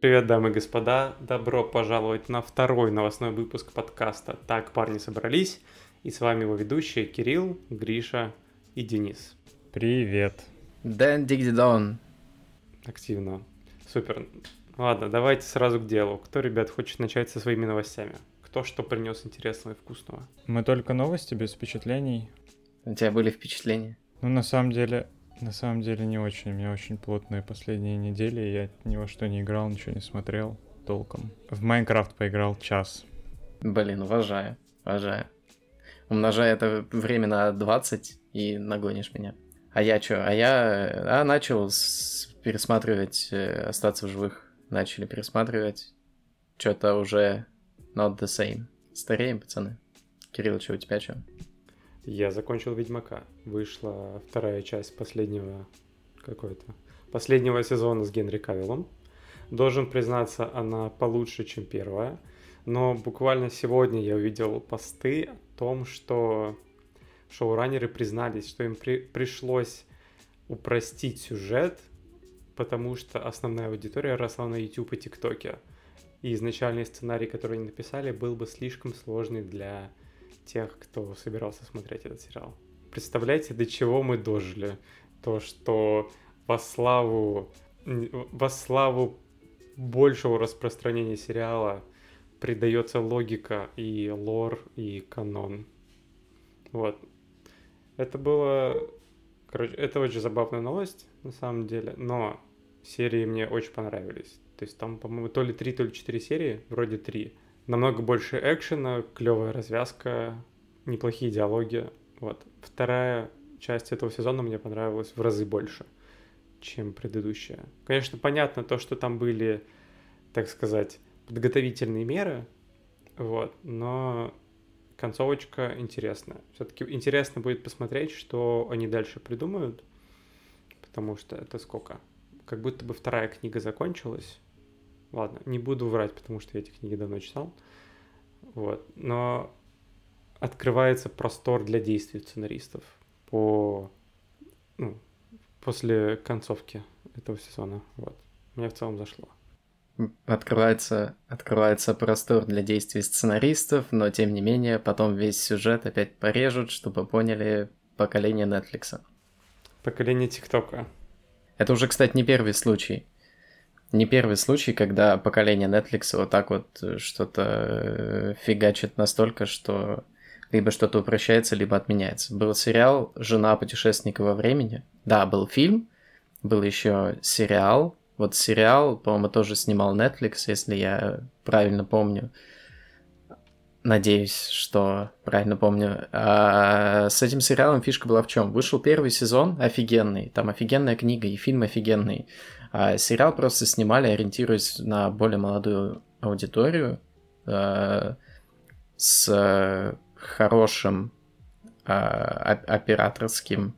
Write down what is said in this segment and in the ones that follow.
Привет, дамы и господа! Добро пожаловать на второй новостной выпуск подкаста «Так парни собрались». И с вами его ведущие Кирилл, Гриша и Денис. Привет. Дэн Дигдидон. Активно. Супер. Ладно, давайте сразу к делу. Кто, ребят, хочет начать со своими новостями? Кто что принес интересного и вкусного? Мы только новости без впечатлений. У тебя были впечатления? Ну, на самом деле, на самом деле не очень. У меня очень плотные последние недели. Я ни во что не играл, ничего не смотрел толком. В Майнкрафт поиграл час. Блин, уважаю, уважаю. Умножай это время на 20 и нагонишь меня. А я что? А я а, начал с... пересматривать э, «Остаться в живых». Начали пересматривать. Что-то уже not the same. Стареем, пацаны. Кирилл, что у тебя что? Я закончил Ведьмака. Вышла вторая часть последнего какой-то последнего сезона с Генри Кавиллом. Должен признаться, она получше, чем первая. Но буквально сегодня я увидел посты о том, что шоураннеры признались, что им при пришлось упростить сюжет, потому что основная аудитория росла на YouTube и ТикТоке. И изначальный сценарий, который они написали, был бы слишком сложный для тех, кто собирался смотреть этот сериал. Представляете, до чего мы дожили? То, что во славу, во славу большего распространения сериала придается логика и лор, и канон. Вот. Это было... Короче, это очень забавная новость, на самом деле, но серии мне очень понравились. То есть там, по-моему, то ли три, то ли четыре серии, вроде три намного больше экшена, клевая развязка, неплохие диалоги. Вот. Вторая часть этого сезона мне понравилась в разы больше, чем предыдущая. Конечно, понятно то, что там были, так сказать, подготовительные меры, вот, но концовочка интересная. Все-таки интересно будет посмотреть, что они дальше придумают, потому что это сколько? Как будто бы вторая книга закончилась, Ладно, не буду врать, потому что я эти книги давно читал. Вот. Но открывается простор для действий сценаристов по ну, после концовки этого сезона. Вот. Мне в целом зашло. Открывается, открывается простор для действий сценаристов, но тем не менее потом весь сюжет опять порежут, чтобы поняли поколение Netflix. Поколение ТикТока. Это уже, кстати, не первый случай не первый случай, когда поколение Netflix вот так вот э, что-то э, фигачит настолько, что либо что-то упрощается, либо отменяется. Был сериал «Жена путешественника во времени». Да, был фильм, был еще сериал. Вот сериал, по-моему, тоже снимал Netflix, если я правильно помню. Надеюсь, что правильно помню. А с этим сериалом фишка была в чем? Вышел первый сезон офигенный, там офигенная книга и фильм офигенный. А сериал просто снимали, ориентируясь на более молодую аудиторию, э, с хорошим э, операторским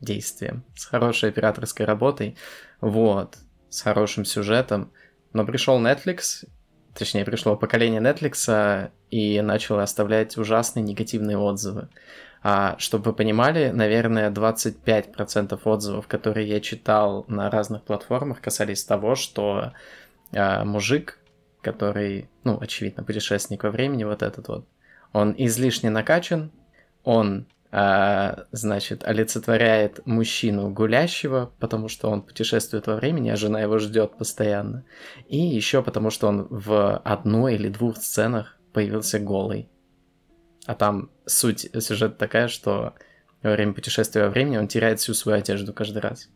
действием, с хорошей операторской работой, вот, с хорошим сюжетом. Но пришел Netflix, точнее, пришло поколение Netflix и начало оставлять ужасные негативные отзывы. А, чтобы вы понимали, наверное, 25% отзывов, которые я читал на разных платформах, касались того, что а, мужик, который, ну, очевидно, путешественник во времени, вот этот вот, он излишне накачан, он, а, значит, олицетворяет мужчину гулящего, потому что он путешествует во времени, а жена его ждет постоянно. И еще потому, что он в одной или двух сценах появился голый. А там суть сюжета такая, что во время путешествия во времени он теряет всю свою одежду каждый раз.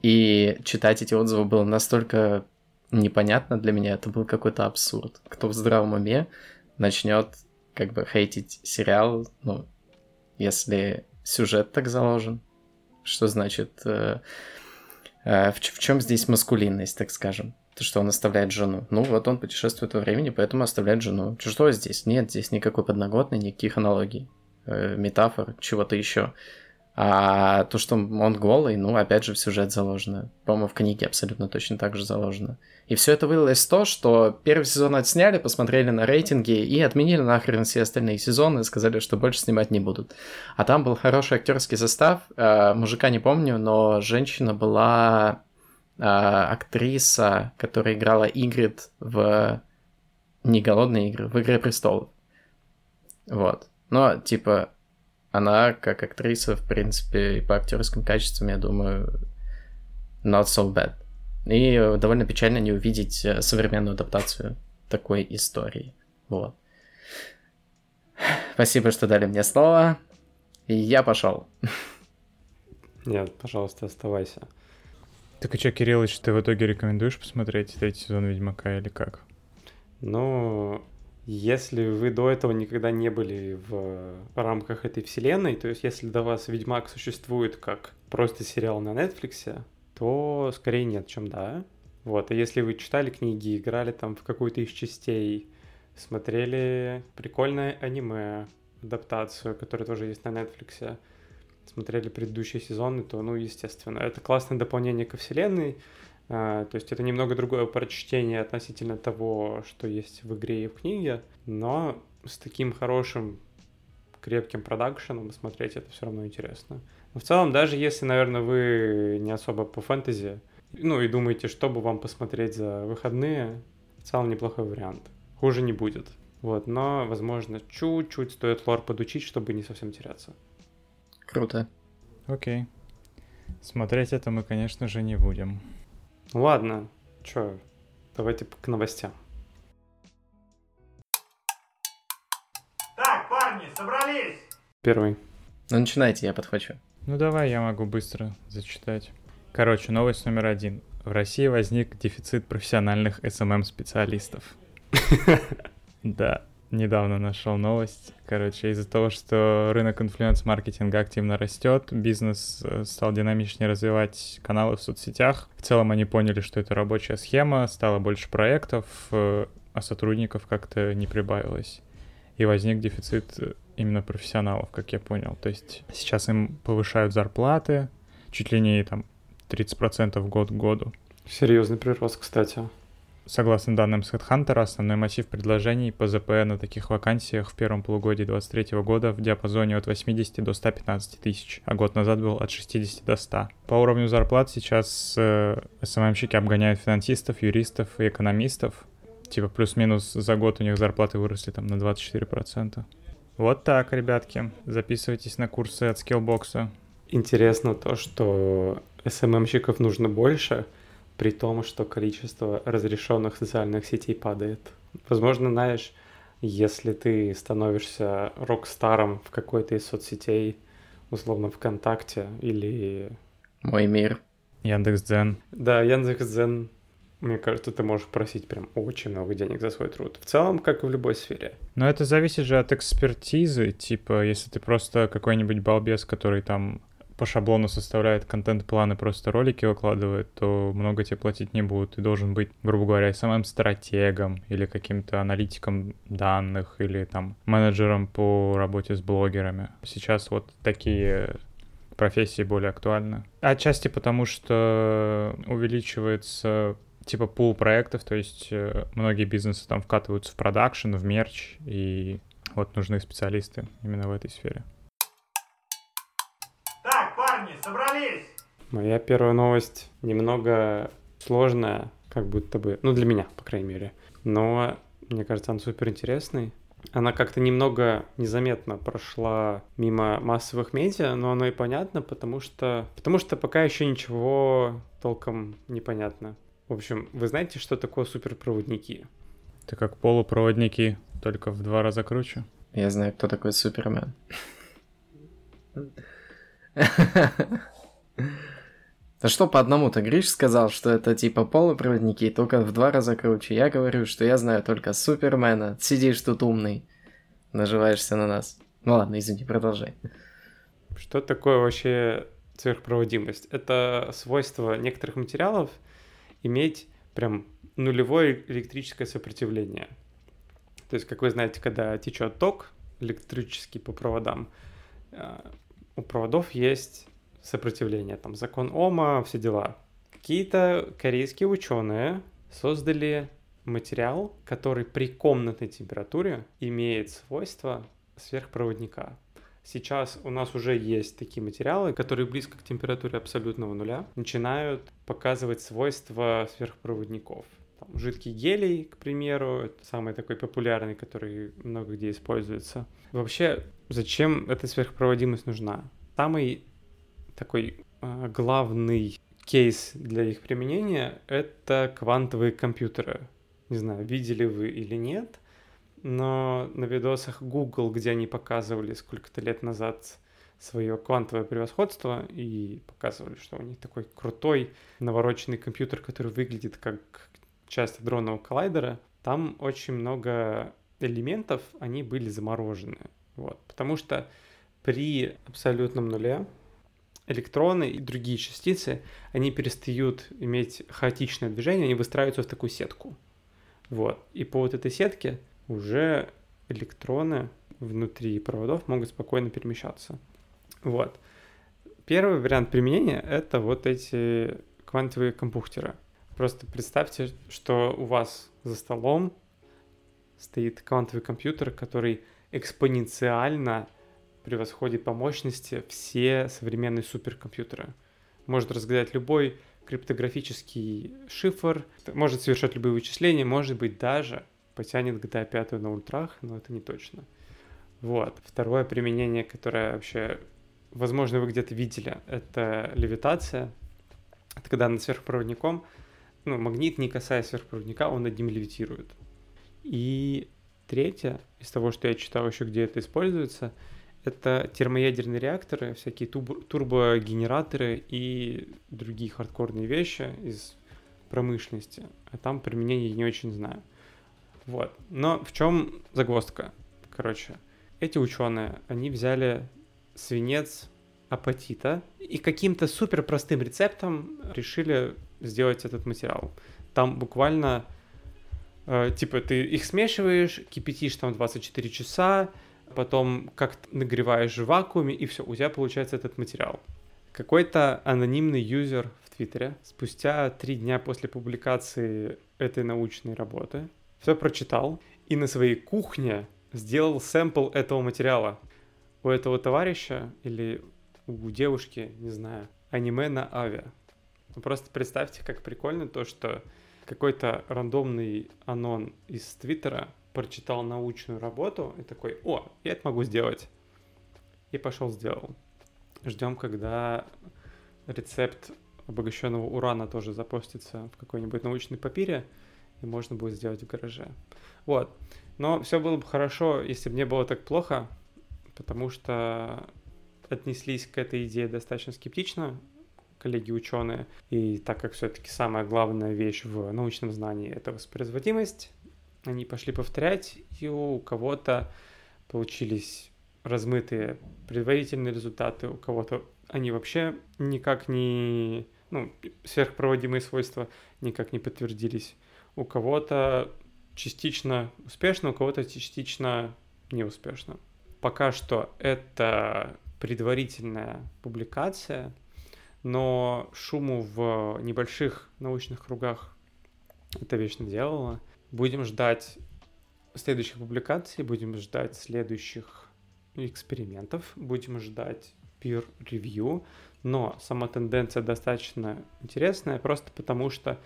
И читать эти отзывы было настолько непонятно для меня, это был какой-то абсурд. Кто в здравом уме начнет как бы хейтить сериал, ну, если сюжет так заложен, что значит, э, э, в, в чем здесь маскулинность, так скажем? То, что он оставляет жену. Ну, вот он путешествует во времени, поэтому оставляет жену. Что здесь? Нет, здесь никакой подноготной, никаких аналогий, э, метафор, чего-то еще. А то, что он голый, ну, опять же, в сюжет заложено. По-моему, в книге абсолютно точно так же заложено. И все это вылилось в то, что первый сезон отсняли, посмотрели на рейтинги и отменили нахрен все остальные сезоны и сказали, что больше снимать не будут. А там был хороший актерский состав. Э, мужика не помню, но женщина была актриса, которая играла Игрид в не голодные игры, в Игре престолов. Вот. Но, типа, она как актриса, в принципе, и по актерским качествам, я думаю, not so bad. И довольно печально не увидеть э, современную адаптацию такой истории. Вот. Спасибо, что дали мне слово. И я пошел. Нет, пожалуйста, оставайся. Так и что, Кириллович, ты в итоге рекомендуешь посмотреть третий сезон Ведьмака или как? Ну, если вы до этого никогда не были в рамках этой вселенной, то есть если до вас Ведьмак существует как просто сериал на Netflix, то скорее нет, чем да. Вот, а если вы читали книги, играли там в какую-то из частей, смотрели прикольное аниме, адаптацию, которая тоже есть на Netflix, смотрели предыдущие сезоны, то, ну, естественно, это классное дополнение ко вселенной, а, то есть это немного другое прочтение относительно того, что есть в игре и в книге, но с таким хорошим крепким продакшеном смотреть это все равно интересно. Но в целом, даже если, наверное, вы не особо по фэнтези, ну и думаете, что бы вам посмотреть за выходные, в целом неплохой вариант. Хуже не будет. Вот, но, возможно, чуть-чуть стоит лор подучить, чтобы не совсем теряться. Круто. Окей. Смотреть это мы, конечно же, не будем. Ладно, чё, давайте к новостям. Так, парни, собрались! Первый. Ну, начинайте, я подхвачу. Ну давай, я могу быстро зачитать. Короче, новость номер один. В России возник дефицит профессиональных SMM-специалистов. Да, недавно нашел новость. Короче, из-за того, что рынок инфлюенс-маркетинга активно растет, бизнес э, стал динамичнее развивать каналы в соцсетях. В целом они поняли, что это рабочая схема, стало больше проектов, э, а сотрудников как-то не прибавилось. И возник дефицит э, именно профессионалов, как я понял. То есть сейчас им повышают зарплаты чуть ли не там 30% год к году. Серьезный прирост, кстати. Согласно данным с HeadHunter, основной массив предложений по ЗП на таких вакансиях в первом полугодии 2023 года в диапазоне от 80 до 115 тысяч, а год назад был от 60 до 100. По уровню зарплат сейчас э, СММщики обгоняют финансистов, юристов и экономистов. Типа плюс-минус за год у них зарплаты выросли там на 24%. Вот так, ребятки. Записывайтесь на курсы от Skillbox. Интересно то, что СММщиков нужно больше — при том, что количество разрешенных социальных сетей падает. Возможно, знаешь, если ты становишься рок-старом в какой-то из соцсетей, условно ВКонтакте или... Мой мир. Яндекс.Дзен. Да, Яндекс.Дзен, мне кажется, ты можешь просить прям очень много денег за свой труд. В целом, как и в любой сфере. Но это зависит же от экспертизы, типа, если ты просто какой-нибудь балбес, который там по шаблону составляет контент-планы, просто ролики выкладывает, то много тебе платить не будут. Ты должен быть, грубо говоря, самым стратегом или каким-то аналитиком данных или там менеджером по работе с блогерами. Сейчас вот такие профессии более актуальны. Отчасти потому, что увеличивается типа пул проектов, то есть э, многие бизнесы там вкатываются в продакшн, в мерч, и вот нужны специалисты именно в этой сфере собрались! Моя первая новость немного сложная, как будто бы, ну для меня, по крайней мере. Но мне кажется, она супер интересной. Она как-то немного незаметно прошла мимо массовых медиа, но оно и понятно, потому что, потому что пока еще ничего толком не понятно. В общем, вы знаете, что такое суперпроводники? Это как полупроводники, только в два раза круче. Я знаю, кто такой Супермен. Да что по одному-то? Гриш сказал, что это типа полупроводники, только в два раза круче. Я говорю, что я знаю только Супермена. Сидишь тут умный. Наживаешься на нас. Ну ладно, извини, продолжай. Что такое вообще сверхпроводимость? Это свойство некоторых материалов иметь прям нулевое электрическое сопротивление. То есть, как вы знаете, когда течет ток электрический по проводам, э, у проводов есть сопротивление, там закон Ома, все дела. Какие-то корейские ученые создали материал, который при комнатной температуре имеет свойства сверхпроводника. Сейчас у нас уже есть такие материалы, которые близко к температуре абсолютного нуля начинают показывать свойства сверхпроводников. Там, жидкий гелий, к примеру, это самый такой популярный, который много где используется. Вообще, зачем эта сверхпроводимость нужна? Самый такой э, главный кейс для их применения — это квантовые компьютеры. Не знаю, видели вы или нет, но на видосах Google, где они показывали сколько-то лет назад свое квантовое превосходство и показывали, что у них такой крутой навороченный компьютер, который выглядит как часть адронного коллайдера, там очень много элементов, они были заморожены. Вот. Потому что при абсолютном нуле электроны и другие частицы, они перестают иметь хаотичное движение, они выстраиваются в такую сетку. Вот. И по вот этой сетке уже электроны внутри проводов могут спокойно перемещаться. Вот. Первый вариант применения — это вот эти квантовые компьютеры. Просто представьте, что у вас за столом стоит квантовый компьютер, который экспоненциально превосходит по мощности все современные суперкомпьютеры. Может разгадать любой криптографический шифр, может совершать любые вычисления, может быть даже потянет GTA 5 на ультрах, но это не точно. Вот. Второе применение, которое вообще, возможно, вы где-то видели, это левитация. Это когда над сверхпроводником, ну, магнит, не касаясь сверхпроводника, он над ним левитирует. И третье, из того, что я читал еще, где это используется, это термоядерные реакторы, всякие турбогенераторы и другие хардкорные вещи из промышленности. А там применение не очень знаю. Вот. Но в чем загвоздка? Короче, эти ученые, они взяли свинец апатита и каким-то супер простым рецептом решили сделать этот материал. Там буквально, э, типа, ты их смешиваешь, кипятишь там 24 часа, потом как нагреваешь в вакууме, и все, у тебя получается этот материал. Какой-то анонимный юзер в Твиттере спустя три дня после публикации этой научной работы все прочитал и на своей кухне сделал сэмпл этого материала. У этого товарища или у девушки, не знаю, аниме на авиа. Ну, просто представьте, как прикольно то, что какой-то рандомный анон из Твиттера прочитал научную работу и такой, о, я это могу сделать. И пошел сделал. Ждем, когда рецепт обогащенного урана тоже запостится в какой-нибудь научной папире, и можно будет сделать в гараже. Вот. Но все было бы хорошо, если бы не было так плохо, потому что отнеслись к этой идее достаточно скептично коллеги-ученые. И так как все-таки самая главная вещь в научном знании — это воспроизводимость, они пошли повторять, и у кого-то получились размытые предварительные результаты, у кого-то они вообще никак не... Ну, сверхпроводимые свойства никак не подтвердились. У кого-то частично успешно, у кого-то частично неуспешно. Пока что это предварительная публикация, но шуму в небольших научных кругах это вечно делало. Будем ждать следующих публикаций, будем ждать следующих экспериментов, будем ждать peer review, но сама тенденция достаточно интересная, просто потому что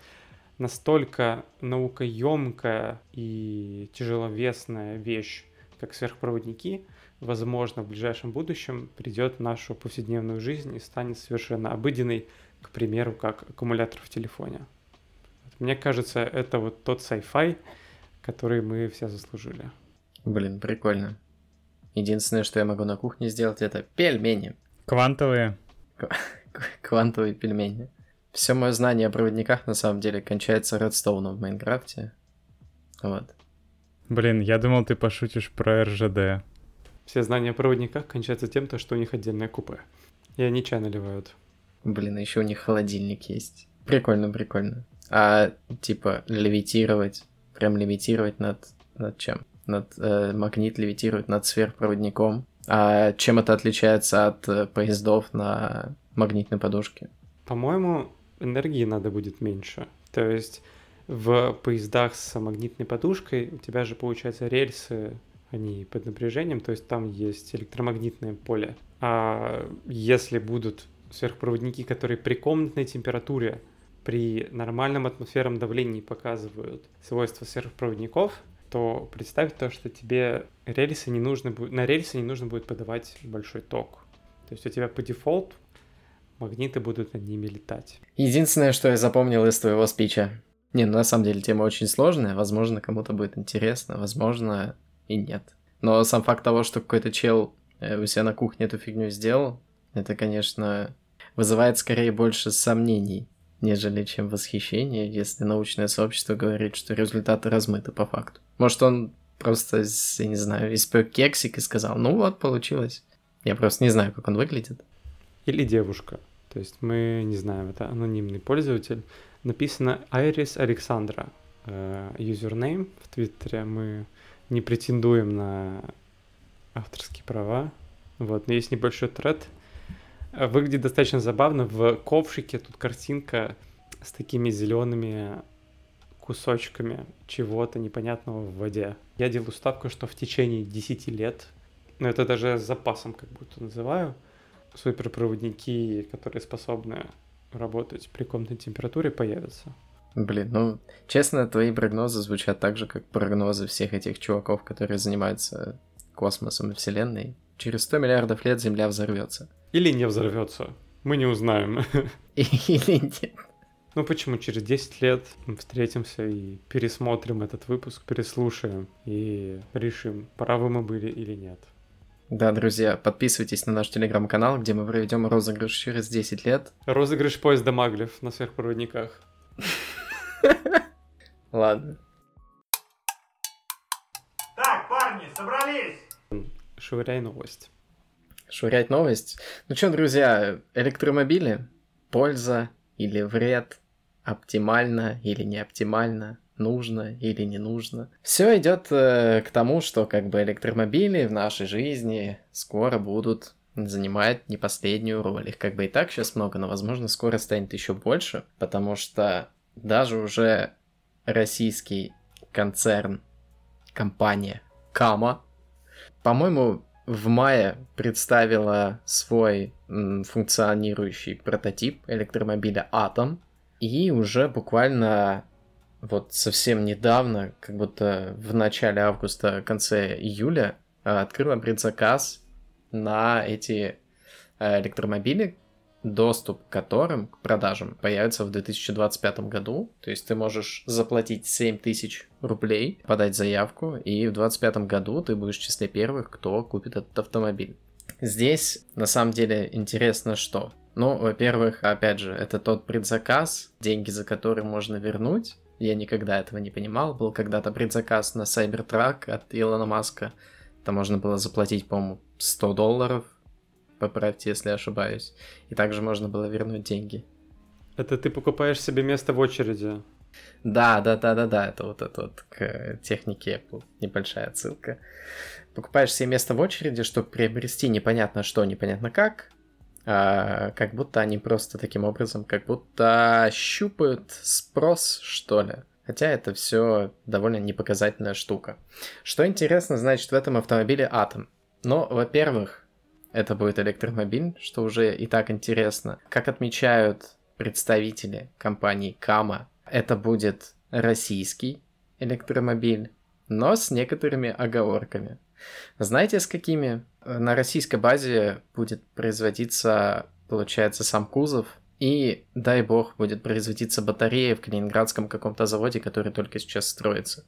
настолько наукоемкая и тяжеловесная вещь, как сверхпроводники, возможно, в ближайшем будущем придет в нашу повседневную жизнь и станет совершенно обыденной, к примеру, как аккумулятор в телефоне. Мне кажется, это вот тот sci-fi, который мы все заслужили. Блин, прикольно. Единственное, что я могу на кухне сделать, это пельмени. Квантовые. Квантовые пельмени. Все мое знание о проводниках на самом деле кончается редстоуном в Майнкрафте. Вот. Блин, я думал, ты пошутишь про РЖД. Все знания о проводниках кончаются тем, то, что у них отдельное купе. И они чай наливают. Блин, еще у них холодильник есть. Прикольно, прикольно а типа левитировать, прям левитировать над, над чем? Над, э, магнит левитирует над сверхпроводником. А чем это отличается от э, поездов на магнитной подушке? По-моему, энергии надо будет меньше. То есть в поездах с магнитной подушкой у тебя же, получается, рельсы они под напряжением, то есть там есть электромагнитное поле. А если будут сверхпроводники, которые при комнатной температуре, при нормальном атмосферном давлении показывают свойства сверхпроводников, то представь то, что тебе рельсы не нужно будет, на рельсы не нужно будет подавать большой ток. То есть у тебя по дефолту магниты будут над ними летать. Единственное, что я запомнил из твоего спича. Не, ну на самом деле тема очень сложная, возможно, кому-то будет интересно, возможно, и нет. Но сам факт того, что какой-то чел э, у себя на кухне эту фигню сделал, это, конечно, вызывает скорее больше сомнений, нежели чем восхищение, если научное сообщество говорит, что результаты размыты по факту. Может, он просто, я не знаю, испек кексик и сказал, ну вот, получилось. Я просто не знаю, как он выглядит. Или девушка. То есть мы не знаем, это анонимный пользователь. Написано Айрис Александра. Юзернейм э, в Твиттере. Мы не претендуем на авторские права. Вот, но есть небольшой тред. Выглядит достаточно забавно. В ковшике тут картинка с такими зелеными кусочками чего-то непонятного в воде. Я делаю ставку, что в течение 10 лет, ну это даже с запасом как будто называю, суперпроводники, которые способны работать при комнатной температуре, появятся. Блин, ну, честно, твои прогнозы звучат так же, как прогнозы всех этих чуваков, которые занимаются космосом и Вселенной. Через 100 миллиардов лет Земля взорвется. Или не взорвется. Мы не узнаем. Или нет. Ну почему? Через 10 лет мы встретимся и пересмотрим этот выпуск, переслушаем и решим, правы мы были или нет. Да, друзья, подписывайтесь на наш телеграм-канал, где мы проведем розыгрыш через 10 лет. Розыгрыш поезда Маглев на сверхпроводниках. Ладно. Так, парни, собрались! Швыряй новость. Швырять новость. Ну что, друзья, электромобили, польза или вред, оптимально или не оптимально, нужно или не нужно. Все идет э, к тому, что как бы электромобили в нашей жизни скоро будут занимать не последнюю роль. Их как бы и так сейчас много, но, возможно, скоро станет еще больше, потому что даже уже российский концерн, компания Кама, по-моему, в мае представила свой функционирующий прототип электромобиля Атом, и уже буквально вот совсем недавно, как будто в начале августа, конце июля, а, открыла предзаказ на эти а, электромобили, доступ к которым, к продажам, появится в 2025 году. То есть ты можешь заплатить 7 тысяч рублей, подать заявку, и в 2025 году ты будешь в числе первых, кто купит этот автомобиль. Здесь на самом деле интересно что? Ну, во-первых, опять же, это тот предзаказ, деньги за который можно вернуть, я никогда этого не понимал. Был когда-то предзаказ на Cybertruck от Илона Маска. Там можно было заплатить, по-моему, 100 долларов. Поправьте, если ошибаюсь. И также можно было вернуть деньги. Это ты покупаешь себе место в очереди. Да, да, да, да, да, это вот это вот к технике Apple. Небольшая отсылка. Покупаешь себе место в очереди, чтобы приобрести непонятно что, непонятно как, а, как будто они просто таким образом, как будто щупают спрос, что ли. Хотя это все довольно непоказательная штука. Что интересно, значит, в этом автомобиле атом. Но, во-первых, это будет электромобиль, что уже и так интересно. Как отмечают представители компании Кама, это будет российский электромобиль, но с некоторыми оговорками. Знаете, с какими? На российской базе будет производиться, получается, сам кузов, и, дай бог, будет производиться батарея в калининградском каком-то заводе, который только сейчас строится.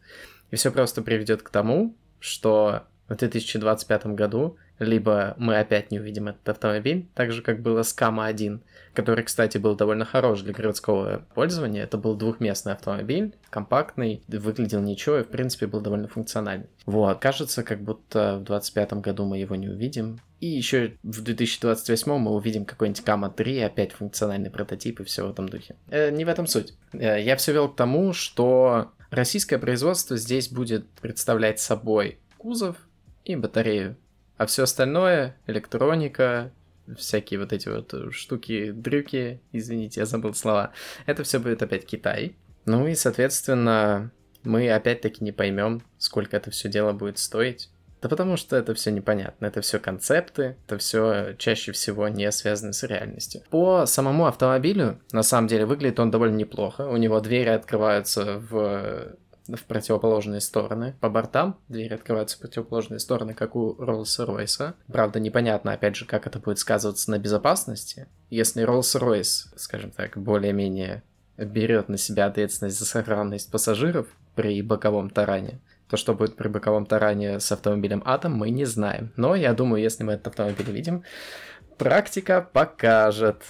И все просто приведет к тому, что в 2025 году либо мы опять не увидим этот автомобиль, так же, как было с Кама-1, который, кстати, был довольно хорош для городского пользования. Это был двухместный автомобиль, компактный, выглядел ничего и, в принципе, был довольно функциональный. Вот, кажется, как будто в 2025 году мы его не увидим. И еще в 2028 мы увидим какой-нибудь Кама 3, опять функциональный прототип и все в этом духе. Э, не в этом суть. Э, я все вел к тому, что российское производство здесь будет представлять собой кузов и батарею а все остальное, электроника, всякие вот эти вот штуки, дрюки, извините, я забыл слова, это все будет опять Китай. Ну и, соответственно, мы опять-таки не поймем, сколько это все дело будет стоить. Да потому что это все непонятно, это все концепты, это все чаще всего не связано с реальностью. По самому автомобилю, на самом деле, выглядит он довольно неплохо. У него двери открываются в в противоположные стороны. По бортам двери открываются в противоположные стороны, как у Rolls-Royce. Правда, непонятно, опять же, как это будет сказываться на безопасности. Если Rolls-Royce, скажем так, более-менее берет на себя ответственность за сохранность пассажиров при боковом таране, то, что будет при боковом таране с автомобилем Атом, мы не знаем. Но я думаю, если мы этот автомобиль видим, практика покажет.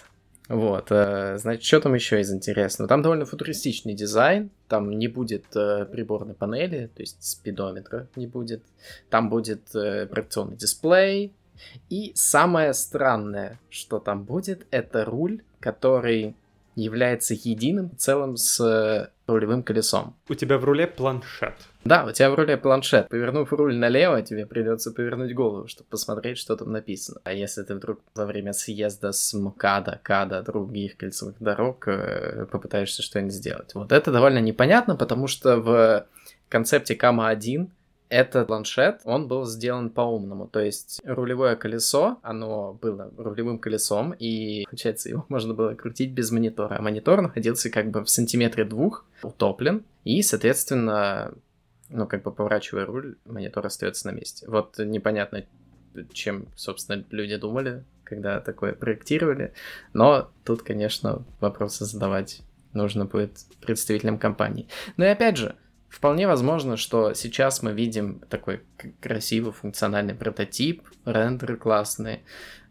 Вот, э, значит, что там еще из интересного? Там довольно футуристичный дизайн, там не будет э, приборной панели, то есть спидометра не будет, там будет э, проекционный дисплей, и самое странное, что там будет, это руль, который является единым целым с рулевым колесом. У тебя в руле планшет. Да, у тебя в руле планшет. Повернув руль налево, тебе придется повернуть голову, чтобы посмотреть, что там написано. А если ты вдруг во время съезда с МКАДа, КАДа, других кольцевых дорог э, попытаешься что-нибудь сделать. Вот это довольно непонятно, потому что в концепте КАМА-1 этот планшет, он был сделан по-умному. То есть рулевое колесо, оно было рулевым колесом, и, получается, его можно было крутить без монитора. А монитор находился как бы в сантиметре двух, утоплен, и, соответственно, ну, как бы поворачивая руль, монитор остается на месте. Вот непонятно, чем, собственно, люди думали, когда такое проектировали, но тут, конечно, вопросы задавать нужно будет представителям компании. Но и опять же, Вполне возможно, что сейчас мы видим такой красивый функциональный прототип, рендеры классные.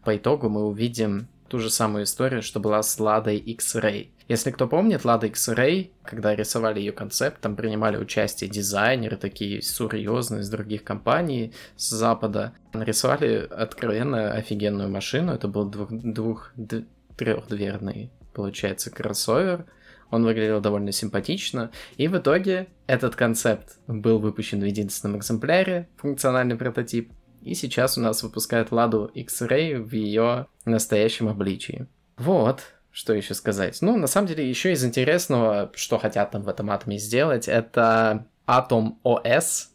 По итогу мы увидим ту же самую историю, что была с Ладой X-Ray. Если кто помнит, Лада X-Ray, когда рисовали ее концепт, там принимали участие дизайнеры такие серьезные из других компаний с Запада. Нарисовали откровенно офигенную машину. Это был двух, двух трехдверный, получается, кроссовер – он выглядел довольно симпатично, и в итоге этот концепт был выпущен в единственном экземпляре, функциональный прототип, и сейчас у нас выпускают Ладу X-Ray в ее настоящем обличии. Вот, что еще сказать? Ну, на самом деле, еще из интересного, что хотят там в этом атоме сделать, это Atom OS,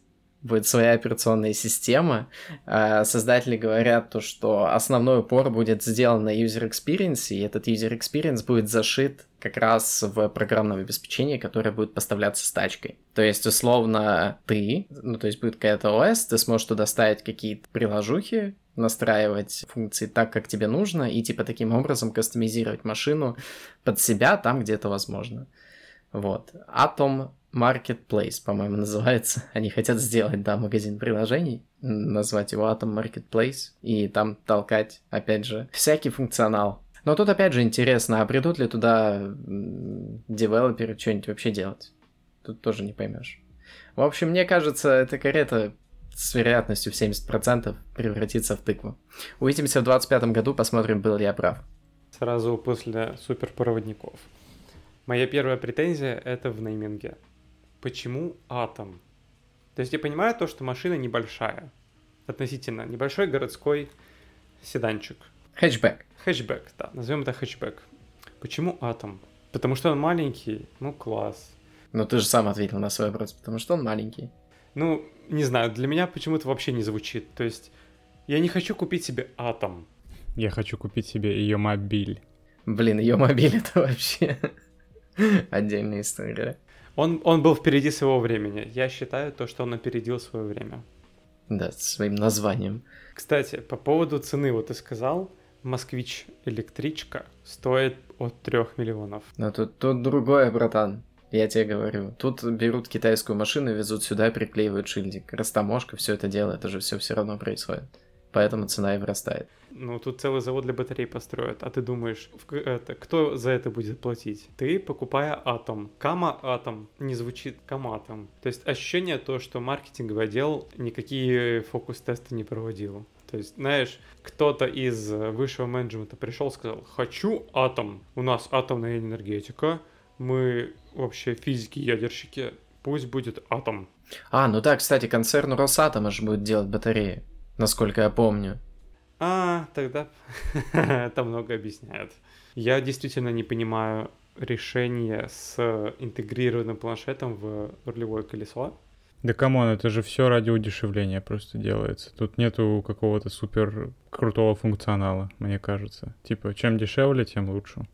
будет своя операционная система. А, создатели говорят то, что основной упор будет сделан на user experience, и этот user experience будет зашит как раз в программном обеспечении, которое будет поставляться с тачкой. То есть, условно, ты, ну, то есть будет какая-то ОС, ты сможешь туда ставить какие-то приложухи, настраивать функции так, как тебе нужно, и типа таким образом кастомизировать машину под себя там, где это возможно. Вот. Atom Marketplace, по-моему, называется. Они хотят сделать, да, магазин приложений, назвать его Atom Marketplace, и там толкать, опять же, всякий функционал. Но тут, опять же, интересно, а придут ли туда девелоперы что-нибудь вообще делать? Тут тоже не поймешь. В общем, мне кажется, эта карета с вероятностью в 70% превратится в тыкву. Увидимся в 25 году, посмотрим, был ли я прав. Сразу после суперпроводников. Моя первая претензия — это в нейминге почему атом? То есть я понимаю то, что машина небольшая, относительно небольшой городской седанчик. Хэтчбэк. Хэтчбэк, да, назовем это хэтчбэк. Почему атом? Потому что он маленький, ну класс. Ну ты же сам ответил на свой вопрос, потому что он маленький. Ну, не знаю, для меня почему-то вообще не звучит. То есть я не хочу купить себе атом. Я хочу купить себе ее мобиль. Блин, ее мобиль это вообще отдельная история. Он, он был впереди своего времени. Я считаю то, что он опередил свое время. Да, своим названием. Кстати, по поводу цены, вот ты сказал, москвич электричка стоит от 3 миллионов. Но тут, тут другое, братан. Я тебе говорю. Тут берут китайскую машину, везут сюда, приклеивают шильдик. Растаможка, все это дело, это же все все равно происходит. Поэтому цена и вырастает. Ну, тут целый завод для батарей построят, а ты думаешь, это, кто за это будет платить? Ты, покупая атом. Кама атом не звучит каматом. То есть ощущение то, что маркетинговый отдел никакие фокус-тесты не проводил. То есть, знаешь, кто-то из высшего менеджмента пришел и сказал, хочу атом, у нас атомная энергетика, мы вообще физики-ядерщики, пусть будет атом. А, ну да, кстати, концерн Росатома же будет делать батареи, насколько я помню. А, тогда это много объясняет. Я действительно не понимаю решение с интегрированным планшетом в рулевое колесо. Да come on, это же все ради удешевления просто делается. Тут нету какого-то супер крутого функционала, мне кажется. Типа, чем дешевле, тем лучше.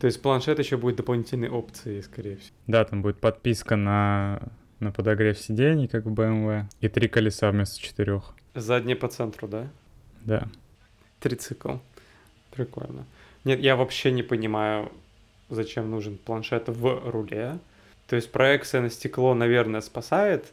То есть планшет еще будет дополнительной опцией, скорее всего. Да, там будет подписка на, на подогрев сидений, как в BMW, и три колеса вместо четырех. Задние по центру, да? Да. Трицикл. Прикольно. Нет, я вообще не понимаю, зачем нужен планшет в руле. То есть проекция на стекло, наверное, спасает.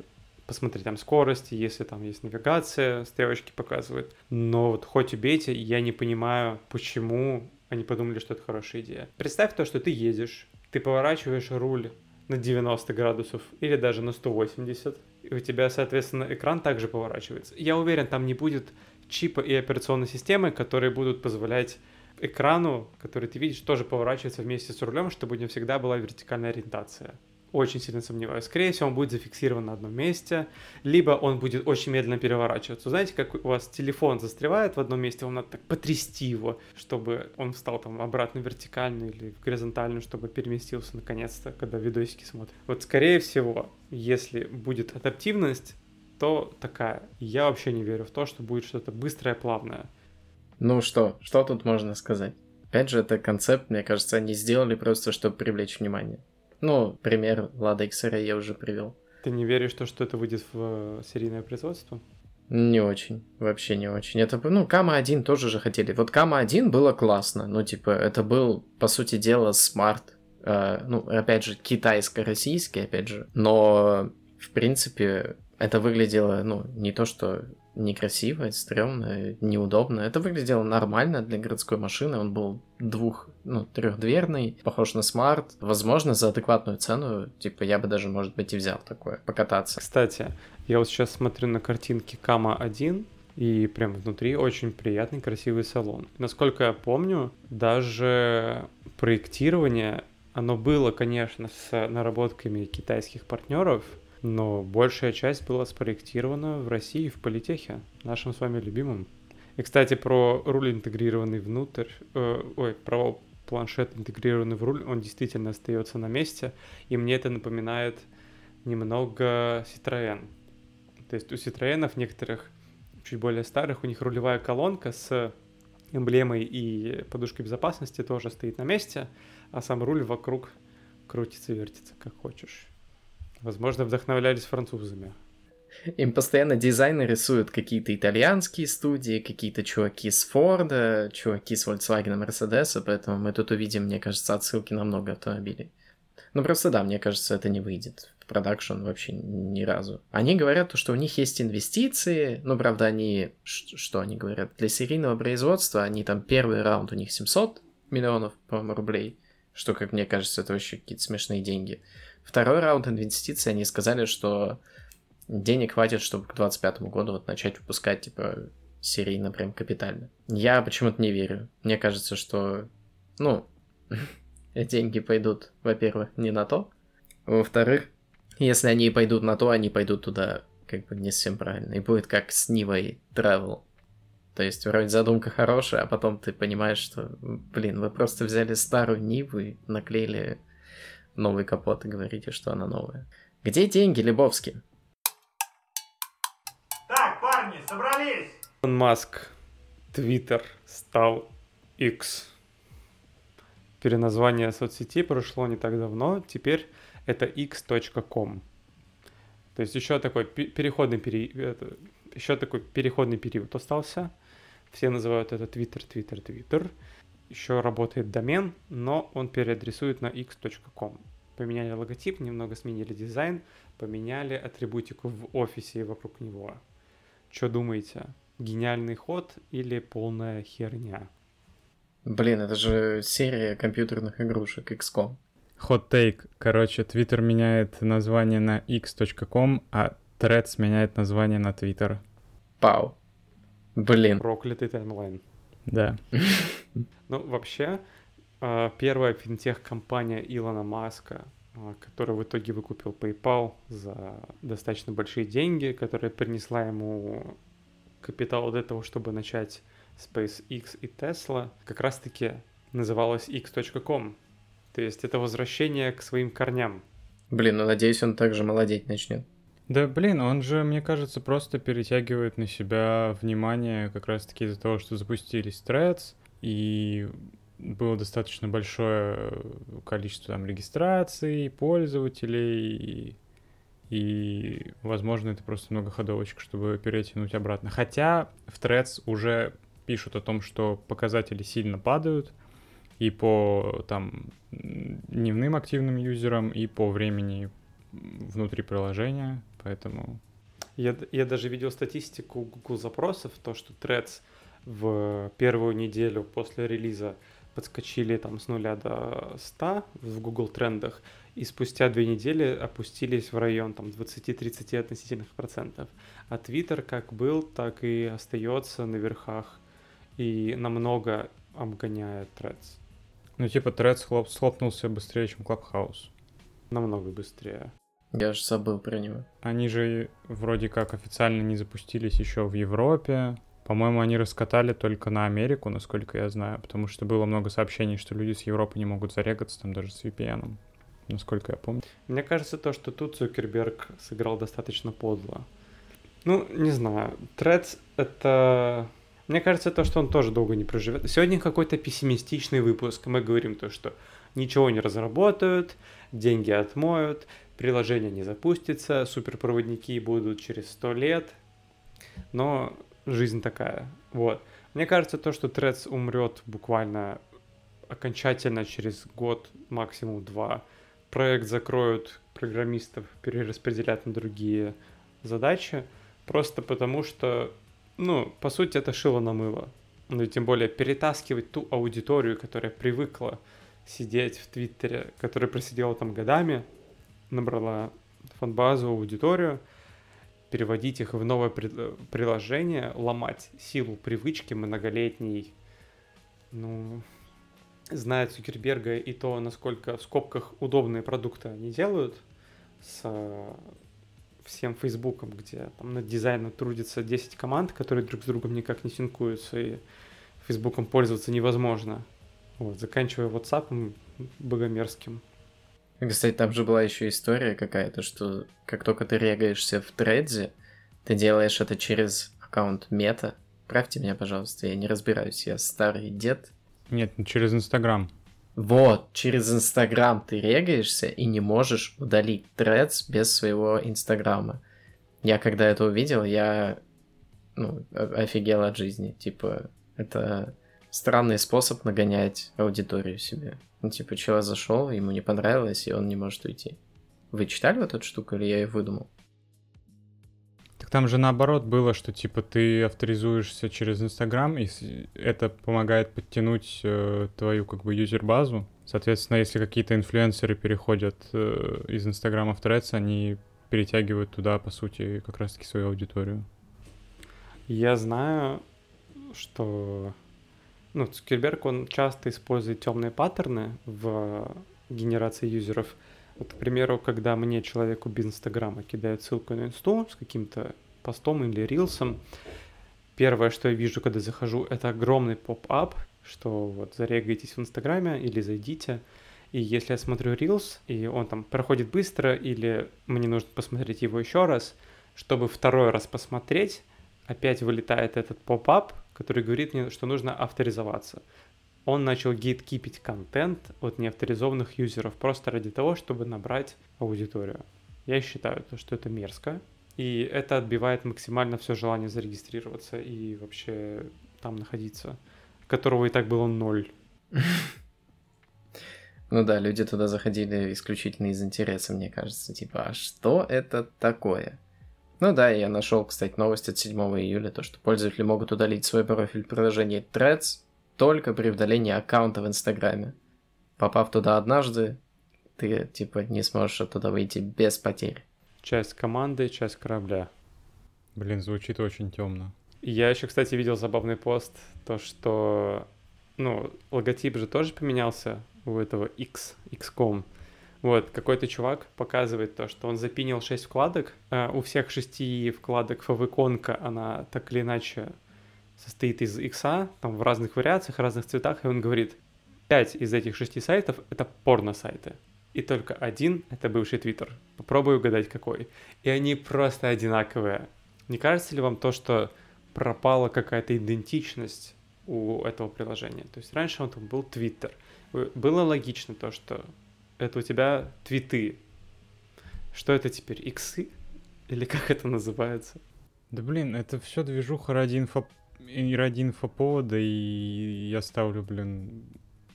Посмотри, там скорости, если там есть навигация, стрелочки показывают. Но вот хоть убейте, я не понимаю, почему они подумали, что это хорошая идея. Представь то, что ты едешь, ты поворачиваешь руль на 90 градусов или даже на 180, и у тебя, соответственно, экран также поворачивается. Я уверен, там не будет чипа и операционной системы, которые будут позволять экрану, который ты видишь, тоже поворачиваться вместе с рулем, чтобы у него всегда была вертикальная ориентация. Очень сильно сомневаюсь. Скорее всего, он будет зафиксирован на одном месте, либо он будет очень медленно переворачиваться. Знаете, как у вас телефон застревает в одном месте, вам надо так потрясти его, чтобы он встал там обратно вертикально или в горизонтальную, чтобы переместился наконец-то, когда видосики смотрят. Вот скорее всего, если будет адаптивность, то такая. Я вообще не верю в то, что будет что-то быстрое, плавное. Ну что, что тут можно сказать? Опять же, это концепт, мне кажется, они сделали просто, чтобы привлечь внимание. Ну, пример Лада XR я уже привел. Ты не веришь, что, что это выйдет в э, серийное производство? Не очень, вообще не очень. Это, ну, Кама 1 тоже же хотели. Вот Кама 1 было классно, ну, типа, это был, по сути дела, смарт. Э, ну, опять же, китайско-российский, опять же. Но, в принципе, это выглядело, ну, не то, что некрасиво, стрёмно, неудобно. Это выглядело нормально для городской машины. Он был двух, ну, трехдверный, похож на смарт. Возможно, за адекватную цену, типа, я бы даже, может быть, и взял такое, покататься. Кстати, я вот сейчас смотрю на картинки Кама 1, и прям внутри очень приятный, красивый салон. Насколько я помню, даже проектирование, оно было, конечно, с наработками китайских партнеров, но большая часть была спроектирована в России, в политехе, нашим с вами любимым. И, кстати, про руль интегрированный внутрь, э, ой, про планшет интегрированный в руль, он действительно остается на месте, и мне это напоминает немного Citroën. То есть у Citroёnов некоторых, чуть более старых, у них рулевая колонка с эмблемой и подушкой безопасности тоже стоит на месте, а сам руль вокруг крутится, вертится, как хочешь. Возможно, вдохновлялись французами. Им постоянно дизайны рисуют какие-то итальянские студии, какие-то чуваки с Форда, чуваки с Volkswagen, Mercedes, поэтому мы тут увидим, мне кажется, отсылки на много автомобилей. Ну просто да, мне кажется, это не выйдет в продакшн вообще ни разу. Они говорят, что у них есть инвестиции, ну правда они, что они говорят, для серийного производства они там первый раунд у них 700 миллионов, по-моему, рублей, что, как мне кажется, это вообще какие-то смешные деньги. Второй раунд инвестиций, они сказали, что денег хватит, чтобы к 2025 году вот начать выпускать, типа, серийно, прям капитально. Я почему-то не верю. Мне кажется, что, ну, деньги пойдут, во-первых, не на то. Во-вторых, если они пойдут на то, они пойдут туда как бы не совсем правильно. И будет как с Нивой Travel. То есть вроде задумка хорошая, а потом ты понимаешь, что, блин, вы просто взяли старую Ниву и наклеили новый капот и говорите, что она новая. Где деньги, Лебовский? Так, парни, собрались! Илон Маск, Твиттер стал X. Переназвание соцсети прошло не так давно, теперь это x.com. То есть еще такой переходный период, еще такой переходный период остался. Все называют это Twitter, Twitter, Twitter еще работает домен, но он переадресует на x.com. Поменяли логотип, немного сменили дизайн, поменяли атрибутику в офисе и вокруг него. Что думаете? Гениальный ход или полная херня? Блин, это же серия компьютерных игрушек XCOM. Hot take. Короче, Twitter меняет название на x.com, а Threads меняет название на Twitter. Пау. Блин. Проклятый таймлайн. Да. Ну, вообще, а, первая финтех-компания Илона Маска, а, которая в итоге выкупил PayPal за достаточно большие деньги, которая принесла ему капитал для того, чтобы начать SpaceX и Tesla, как раз-таки называлась x.com. То есть это возвращение к своим корням. Блин, ну надеюсь, он также молодеть начнет. Да, блин, он же, мне кажется, просто перетягивает на себя внимание как раз-таки из-за того, что запустились Threads, и было достаточно большое количество там регистраций, пользователей, и, и возможно, это просто многоходовочка, чтобы перетянуть обратно. Хотя в Threads уже пишут о том, что показатели сильно падают и по там дневным активным юзерам, и по времени внутри приложения, поэтому... Я, я даже видел статистику Google запросов, то, что Threads в первую неделю после релиза подскочили там с нуля до 100 в Google трендах, и спустя две недели опустились в район там 20-30 относительных процентов. А Twitter как был, так и остается на верхах и намного обгоняет Threads. Ну, типа, Threads хлоп, слопнулся быстрее, чем Clubhouse. Намного быстрее. Я же забыл про него. Они же вроде как официально не запустились еще в Европе. По-моему, они раскатали только на Америку, насколько я знаю, потому что было много сообщений, что люди с Европы не могут зарегаться там даже с VPN, насколько я помню. Мне кажется, то, что тут Цукерберг сыграл достаточно подло. Ну, не знаю. Threads — это мне кажется, то, что он тоже долго не проживет. Сегодня какой-то пессимистичный выпуск. Мы говорим то, что ничего не разработают, деньги отмоют, приложение не запустится, суперпроводники будут через сто лет. Но жизнь такая. Вот. Мне кажется, то, что Threads умрет буквально окончательно через год, максимум два. Проект закроют, программистов перераспределят на другие задачи, просто потому что ну, по сути, это шило на мыло. Ну и тем более перетаскивать ту аудиторию, которая привыкла сидеть в Твиттере, которая просидела там годами, набрала фанбазу, аудиторию, переводить их в новое приложение, ломать силу привычки многолетней, ну, зная Цукерберга и то, насколько в скобках удобные продукты они делают с всем Фейсбуком, где там над дизайном трудится 10 команд, которые друг с другом никак не синкуются, и Фейсбуком пользоваться невозможно. Вот, заканчивая WhatsApp богомерзким. Кстати, там же была еще история какая-то, что как только ты регаешься в тредзе, ты делаешь это через аккаунт Мета. Правьте меня, пожалуйста, я не разбираюсь, я старый дед. Нет, через Инстаграм. Вот, через Инстаграм ты регаешься и не можешь удалить Threads без своего Инстаграма. Я когда это увидел, я ну, офигел от жизни. Типа, это странный способ нагонять аудиторию себе. Ну, типа, человек зашел, ему не понравилось, и он не может уйти. Вы читали вот эту штуку, или я ее выдумал? Так там же наоборот было, что типа ты авторизуешься через Инстаграм, и это помогает подтянуть э, твою как бы юзер-базу. Соответственно, если какие-то инфлюенсеры переходят э, из Инстаграма в Threads, они перетягивают туда, по сути, как раз-таки свою аудиторию. Я знаю, что ну, Цукерберг, он часто использует темные паттерны в генерации юзеров. Вот, к примеру, когда мне человеку без Инстаграма кидает ссылку на инсту с каким-то постом или рилсом, первое, что я вижу, когда захожу, это огромный pop-up, что вот зарегайтесь в Инстаграме или зайдите. И если я смотрю Reels, и он там проходит быстро, или мне нужно посмотреть его еще раз, чтобы второй раз посмотреть, опять вылетает этот pop-up, который говорит мне, что нужно авторизоваться он начал гейткипить контент от неавторизованных юзеров просто ради того, чтобы набрать аудиторию. Я считаю, что это мерзко, и это отбивает максимально все желание зарегистрироваться и вообще там находиться, которого и так было ноль. Ну да, люди туда заходили исключительно из интереса, мне кажется. Типа, а что это такое? Ну да, я нашел, кстати, новость от 7 июля, то, что пользователи могут удалить свой профиль в приложении Threads только при удалении аккаунта в Инстаграме. Попав туда однажды, ты, типа, не сможешь оттуда выйти без потерь. Часть команды, часть корабля. Блин, звучит очень темно. Я еще, кстати, видел забавный пост, то, что, ну, логотип же тоже поменялся у этого X, XCOM. Вот, какой-то чувак показывает то, что он запинил 6 вкладок. Uh, у всех шести вкладок фавиконка, она так или иначе состоит из икса, там в разных вариациях, разных цветах, и он говорит, пять из этих шести сайтов — это порно-сайты. и только один — это бывший Твиттер. Попробую угадать, какой. И они просто одинаковые. Не кажется ли вам то, что пропала какая-то идентичность у этого приложения? То есть раньше он там был Твиттер. Было логично то, что это у тебя твиты. Что это теперь, иксы? Или как это называется? Да блин, это все движуха ради инфо... ради инфоповода, и я ставлю, блин,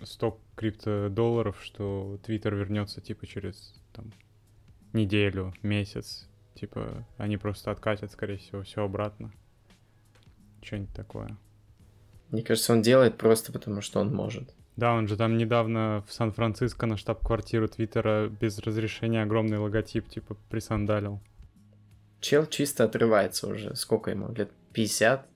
100 крипто-долларов, что Твиттер вернется типа через там, неделю, месяц. Типа они просто откатят, скорее всего, все обратно. Что-нибудь такое. Мне кажется, он делает просто потому, что он может. Да, он же там недавно в Сан-Франциско на штаб-квартиру Твиттера без разрешения огромный логотип типа присандалил. Чел чисто отрывается уже. Сколько ему? Лет 50?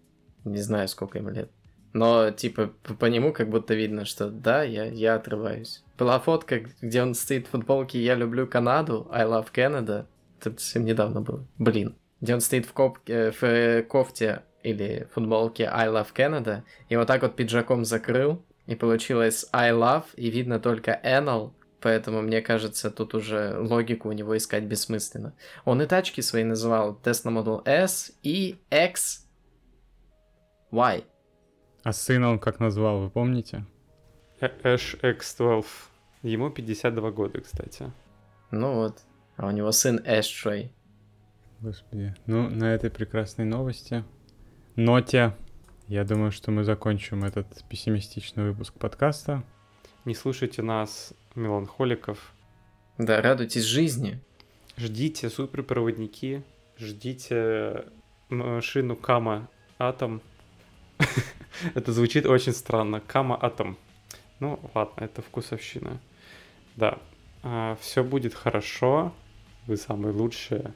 Не знаю, сколько ему лет. Но, типа, по нему как будто видно, что да, я, я отрываюсь. Была фотка, где он стоит в футболке «Я люблю Канаду», «I love Canada». Это совсем недавно было. Блин. Где он стоит в, коп... Э, в э, кофте или футболке «I love Canada», и вот так вот пиджаком закрыл, и получилось «I love», и видно только «Anal», поэтому, мне кажется, тут уже логику у него искать бессмысленно. Он и тачки свои называл Tesla Model S и X Y. А сына он как назвал, вы помните? Ash X12. Ему 52 года, кстати. Ну вот. А у него сын Ashtray. Господи. Ну, на этой прекрасной новости. Ноте. Я думаю, что мы закончим этот пессимистичный выпуск подкаста. Не слушайте нас, меланхоликов. Да, радуйтесь жизни. Ждите суперпроводники. Ждите машину Кама Атом. Это звучит очень странно. Кама Атом. Ну, ладно, это вкусовщина. Да, а, все будет хорошо. Вы самые лучшие.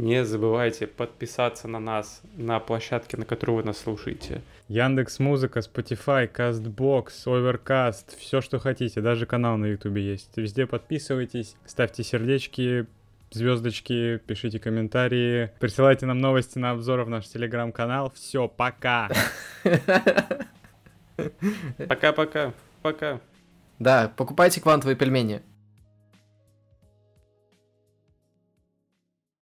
Не забывайте подписаться на нас на площадке, на которой вы нас слушаете. Яндекс Музыка, Spotify, Castbox, Overcast, все, что хотите. Даже канал на Ютубе есть. Везде подписывайтесь, ставьте сердечки, звездочки, пишите комментарии, присылайте нам новости на обзоры в наш телеграм-канал. Все, пока. Пока-пока. Пока. Да, покупайте квантовые пельмени.